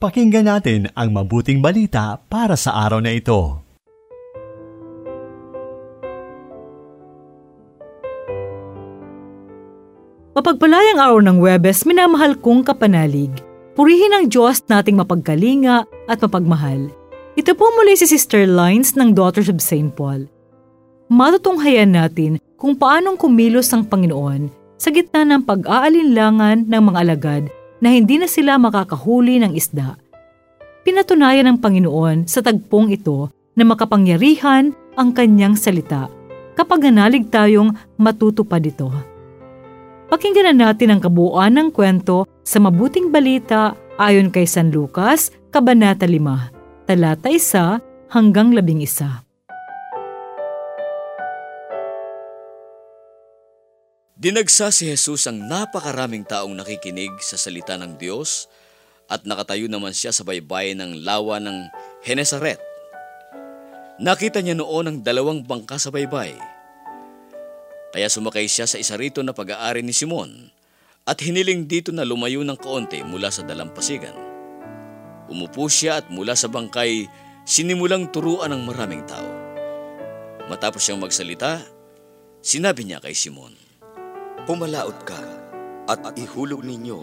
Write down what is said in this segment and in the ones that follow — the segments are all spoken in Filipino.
Pakinggan natin ang mabuting balita para sa araw na ito. Mapagpalayang araw ng Webes, minamahal kong kapanalig. Purihin ang Diyos nating mapagkalinga at mapagmahal. Ito po muli si Sister Lines ng Daughters of St. Paul. Matutunghayan natin kung paanong kumilos ang Panginoon sa gitna ng pag-aalinlangan ng mga alagad na hindi na sila makakahuli ng isda. Pinatunayan ng Panginoon sa tagpong ito na makapangyarihan ang kanyang salita kapag nanalig tayong matutupad ito. Pakinggan na natin ang kabuuan ng kwento sa mabuting balita ayon kay San Lucas, Kabanata 5, talata 1 hanggang 11. Dinagsa si Jesus ang napakaraming taong nakikinig sa salita ng Diyos at nakatayo naman siya sa baybayin ng lawa ng Henesaret. Nakita niya noon ang dalawang bangka sa baybay. Kaya sumakay siya sa isa rito na pag-aari ni Simon at hiniling dito na lumayo ng kaunti mula sa dalampasigan. Umupo siya at mula sa bangkay sinimulang turuan ng maraming tao. Matapos siyang magsalita, sinabi niya kay Simon, Pumalaot ka at ihulog ninyo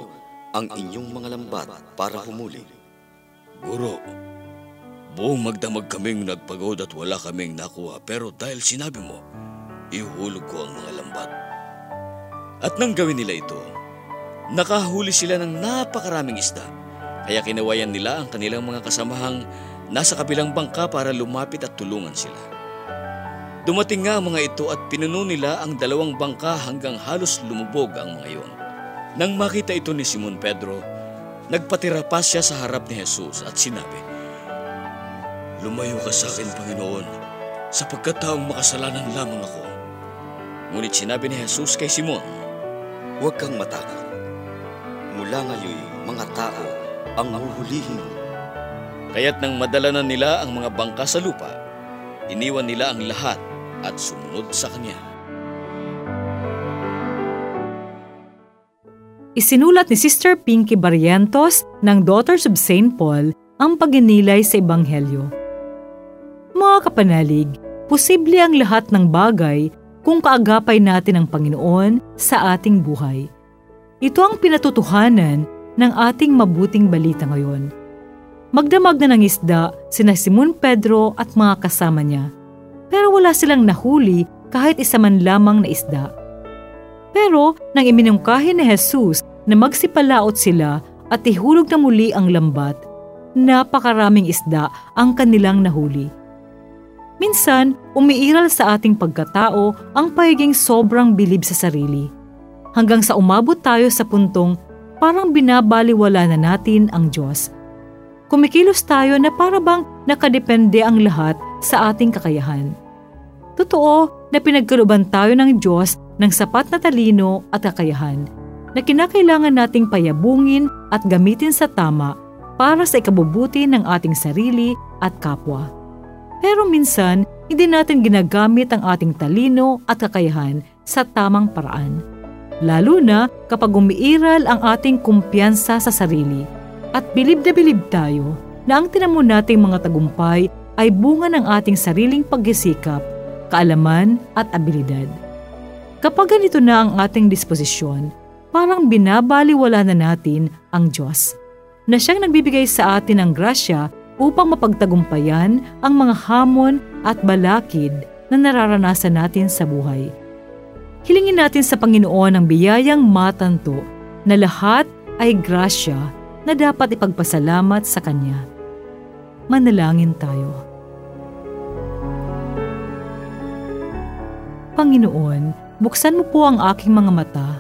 ang inyong mga lambat para humuli. Guro, buong magdamag kaming nagpagod at wala kaming nakuha pero dahil sinabi mo, ihulog ko ang mga lambat. At nang gawin nila ito, nakahuli sila ng napakaraming isda. Kaya kinawayan nila ang kanilang mga kasamahang nasa kabilang bangka para lumapit at tulungan sila. Dumating nga ang mga ito at pinuno nila ang dalawang bangka hanggang halos lumubog ang mga iyon. Nang makita ito ni Simon Pedro, nagpatira pa siya sa harap ni Jesus at sinabi, Lumayo ka sa akin, Panginoon, sapagkat taong makasalanan lamang ako. Ngunit sinabi ni Jesus kay Simon, Huwag kang matakot. Mula ngayon, mga tao ang huhulihin mo. Kaya't nang madala na nila ang mga bangka sa lupa, iniwan nila ang lahat at sumunod sa kanya. Isinulat ni Sister Pinky Barrientos ng Daughters of St. Paul ang paginilay sa Ebanghelyo. Mga kapanalig, posible ang lahat ng bagay kung kaagapay natin ang Panginoon sa ating buhay. Ito ang pinatutuhanan ng ating mabuting balita ngayon. Magdamag na ng isda sina Simon Pedro at mga kasama niya pero wala silang nahuli kahit isa man lamang na isda. Pero nang iminungkahin ni Jesus na magsipalaot sila at ihulog na muli ang lambat, napakaraming isda ang kanilang nahuli. Minsan, umiiral sa ating pagkatao ang pagiging sobrang bilib sa sarili. Hanggang sa umabot tayo sa puntong parang binabaliwala na natin ang Diyos. Kumikilos tayo na para nakadepende ang lahat sa ating kakayahan. Totoo na pinagkaluban tayo ng Diyos ng sapat na talino at kakayahan na kinakailangan nating payabungin at gamitin sa tama para sa ikabubuti ng ating sarili at kapwa. Pero minsan, hindi natin ginagamit ang ating talino at kakayahan sa tamang paraan. Lalo na kapag umiiral ang ating kumpiyansa sa sarili at bilib na bilib tayo na ang tinamo nating mga tagumpay ay bunga ng ating sariling pagsisikap, kaalaman at abilidad. Kapag ganito na ang ating disposisyon, parang binabaliwala na natin ang Diyos na siyang nagbibigay sa atin ng grasya upang mapagtagumpayan ang mga hamon at balakid na nararanasan natin sa buhay. Hilingin natin sa Panginoon ang biyayang matanto na lahat ay grasya na dapat ipagpasalamat sa Kanya. Manalangin tayo. Panginoon, buksan mo po ang aking mga mata,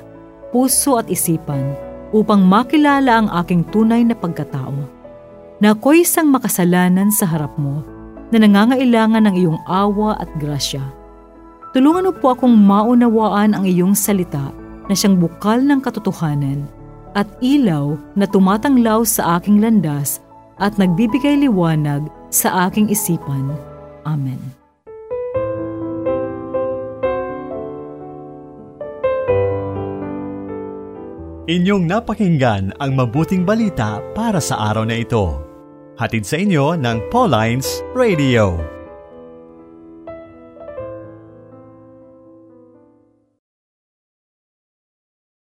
puso at isipan upang makilala ang aking tunay na pagkatao. Na ako'y isang makasalanan sa harap mo na nangangailangan ng iyong awa at grasya. Tulungan mo po akong maunawaan ang iyong salita na siyang bukal ng katotohanan at ilaw na tumatanglaw sa aking landas at nagbibigay liwanag sa aking isipan. Amen. Inyong napakinggan ang mabuting balita para sa araw na ito. Hatid sa inyo ng Pauline's Radio.